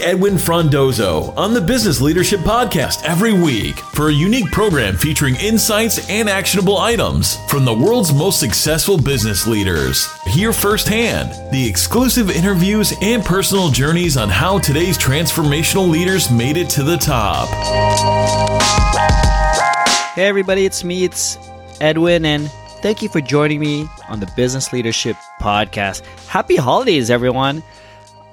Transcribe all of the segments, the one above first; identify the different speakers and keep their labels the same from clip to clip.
Speaker 1: Edwin Frondozo on the Business Leadership Podcast every week for a unique program featuring insights and actionable items from the world's most successful business leaders. Hear firsthand the exclusive interviews and personal journeys on how today's transformational leaders made it to the top.
Speaker 2: Hey, everybody, it's me, it's Edwin, and thank you for joining me on the Business Leadership Podcast. Happy holidays, everyone!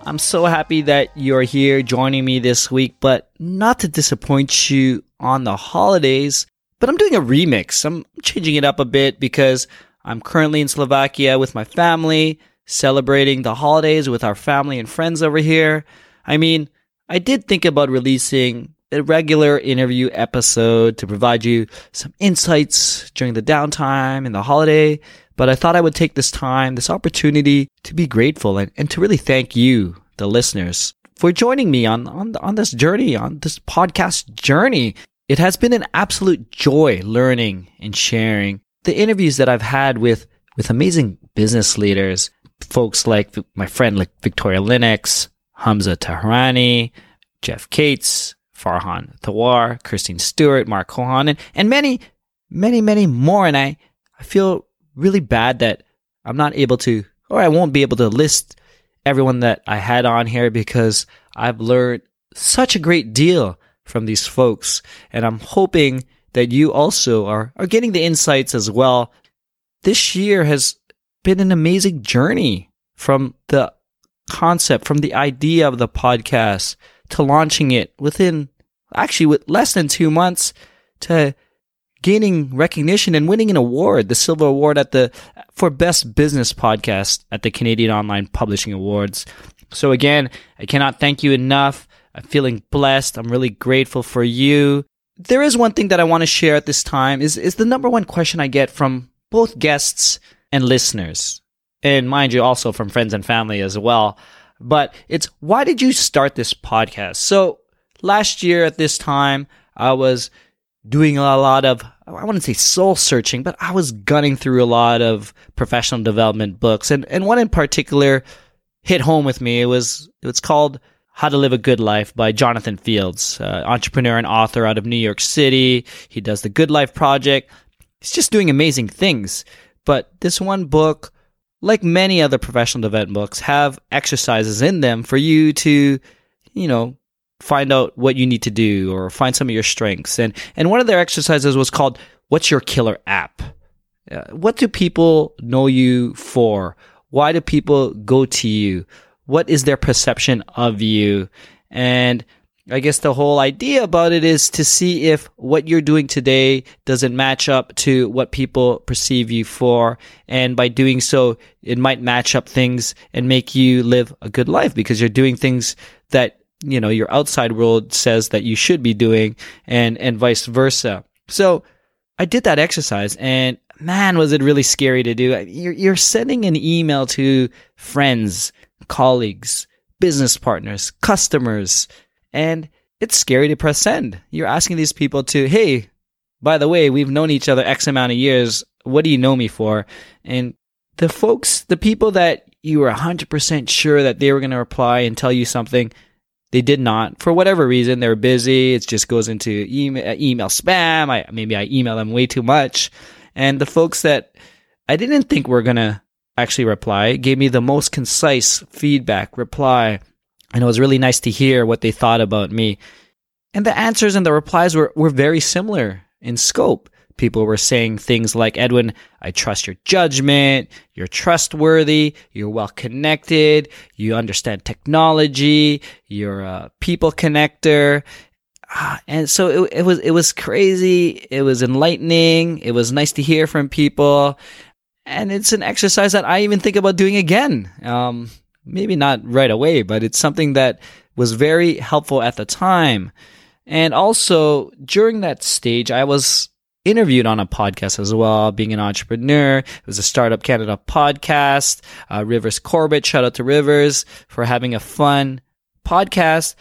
Speaker 2: I'm so happy that you're here joining me this week, but not to disappoint you on the holidays, but I'm doing a remix. I'm changing it up a bit because I'm currently in Slovakia with my family, celebrating the holidays with our family and friends over here. I mean, I did think about releasing a regular interview episode to provide you some insights during the downtime and the holiday, but I thought I would take this time, this opportunity to be grateful and, and to really thank you, the listeners, for joining me on, on, on this journey, on this podcast journey. It has been an absolute joy learning and sharing the interviews that I've had with, with amazing business leaders, folks like my friend like Victoria Lennox, Hamza Tahrani, Jeff Cates, Farhan Thawar, Christine Stewart, Mark Cohon, and, and many, many, many more. And I, I feel really bad that I'm not able to, or I won't be able to list everyone that I had on here because I've learned such a great deal from these folks. And I'm hoping that you also are, are getting the insights as well. This year has been an amazing journey from the concept, from the idea of the podcast to launching it within actually with less than two months to gaining recognition and winning an award, the Silver Award at the for Best Business Podcast at the Canadian Online Publishing Awards. So again, I cannot thank you enough. I'm feeling blessed. I'm really grateful for you. There is one thing that I want to share at this time is is the number one question I get from both guests and listeners. And mind you, also from friends and family as well. But it's why did you start this podcast? So last year at this time, I was doing a lot of, I wouldn't say soul searching, but I was gunning through a lot of professional development books. And, and one in particular hit home with me. It was, it's called How to Live a Good Life by Jonathan Fields, uh, entrepreneur and author out of New York City. He does the Good Life Project. He's just doing amazing things. But this one book, like many other professional development books, have exercises in them for you to, you know, find out what you need to do or find some of your strengths. And and one of their exercises was called "What's your killer app?" Uh, what do people know you for? Why do people go to you? What is their perception of you? And I guess the whole idea about it is to see if what you're doing today doesn't match up to what people perceive you for. And by doing so, it might match up things and make you live a good life because you're doing things that you know your outside world says that you should be doing and and vice versa. So i did that exercise and man was it really scary to do. You're, you're sending an email to friends colleagues business partners customers and it's scary to press send. You're asking these people to hey by the way we've known each other x amount of years. What do you know me for? And the folks the people that you were 100% sure that they were going to reply and tell you something they did not, for whatever reason. They're busy. It just goes into email, uh, email spam. I, maybe I email them way too much. And the folks that I didn't think were going to actually reply gave me the most concise feedback, reply. And it was really nice to hear what they thought about me. And the answers and the replies were, were very similar in scope. People were saying things like, Edwin, I trust your judgment. You're trustworthy. You're well connected. You understand technology. You're a people connector. Ah, and so it, it was, it was crazy. It was enlightening. It was nice to hear from people. And it's an exercise that I even think about doing again. Um, maybe not right away, but it's something that was very helpful at the time. And also during that stage, I was interviewed on a podcast as well, being an entrepreneur. It was a Startup Canada podcast. Uh, Rivers Corbett, shout out to Rivers for having a fun podcast.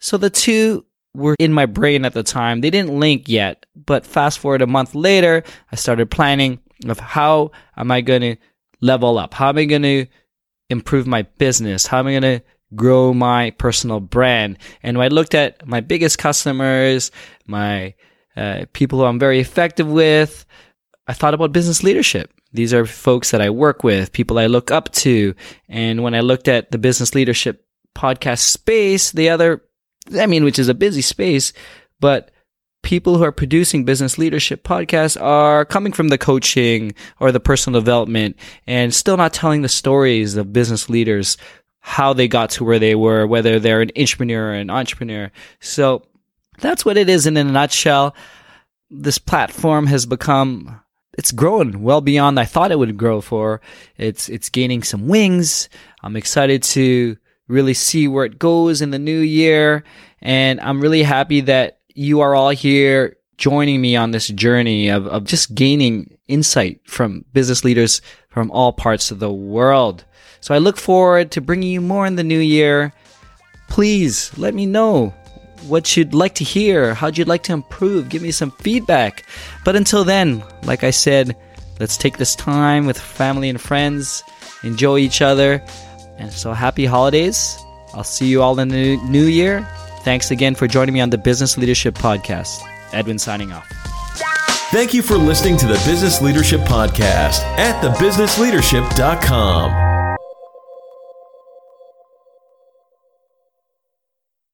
Speaker 2: So the two were in my brain at the time. They didn't link yet, but fast forward a month later, I started planning of how am I going to level up? How am I going to improve my business? How am I going to grow my personal brand. And I looked at my biggest customers, my uh, people who I'm very effective with, I thought about business leadership. These are folks that I work with, people I look up to. And when I looked at the business leadership podcast space, the other, I mean, which is a busy space, but people who are producing business leadership podcasts are coming from the coaching or the personal development and still not telling the stories of business leaders, how they got to where they were, whether they're an entrepreneur or an intrapreneur. So that's what it is in a nutshell. This platform has become it's grown well beyond I thought it would grow for. It's it's gaining some wings. I'm excited to really see where it goes in the new year and I'm really happy that you are all here joining me on this journey of, of just gaining insight from business leaders from all parts of the world. So I look forward to bringing you more in the new year. Please let me know what you'd like to hear, how'd you'd like to improve, give me some feedback. But until then, like I said, let's take this time with family and friends, enjoy each other. And so happy holidays. I'll see you all in the new year. Thanks again for joining me on the Business Leadership Podcast. Edwin signing off.
Speaker 1: Thank you for listening to the Business Leadership Podcast at thebusinessleadership.com.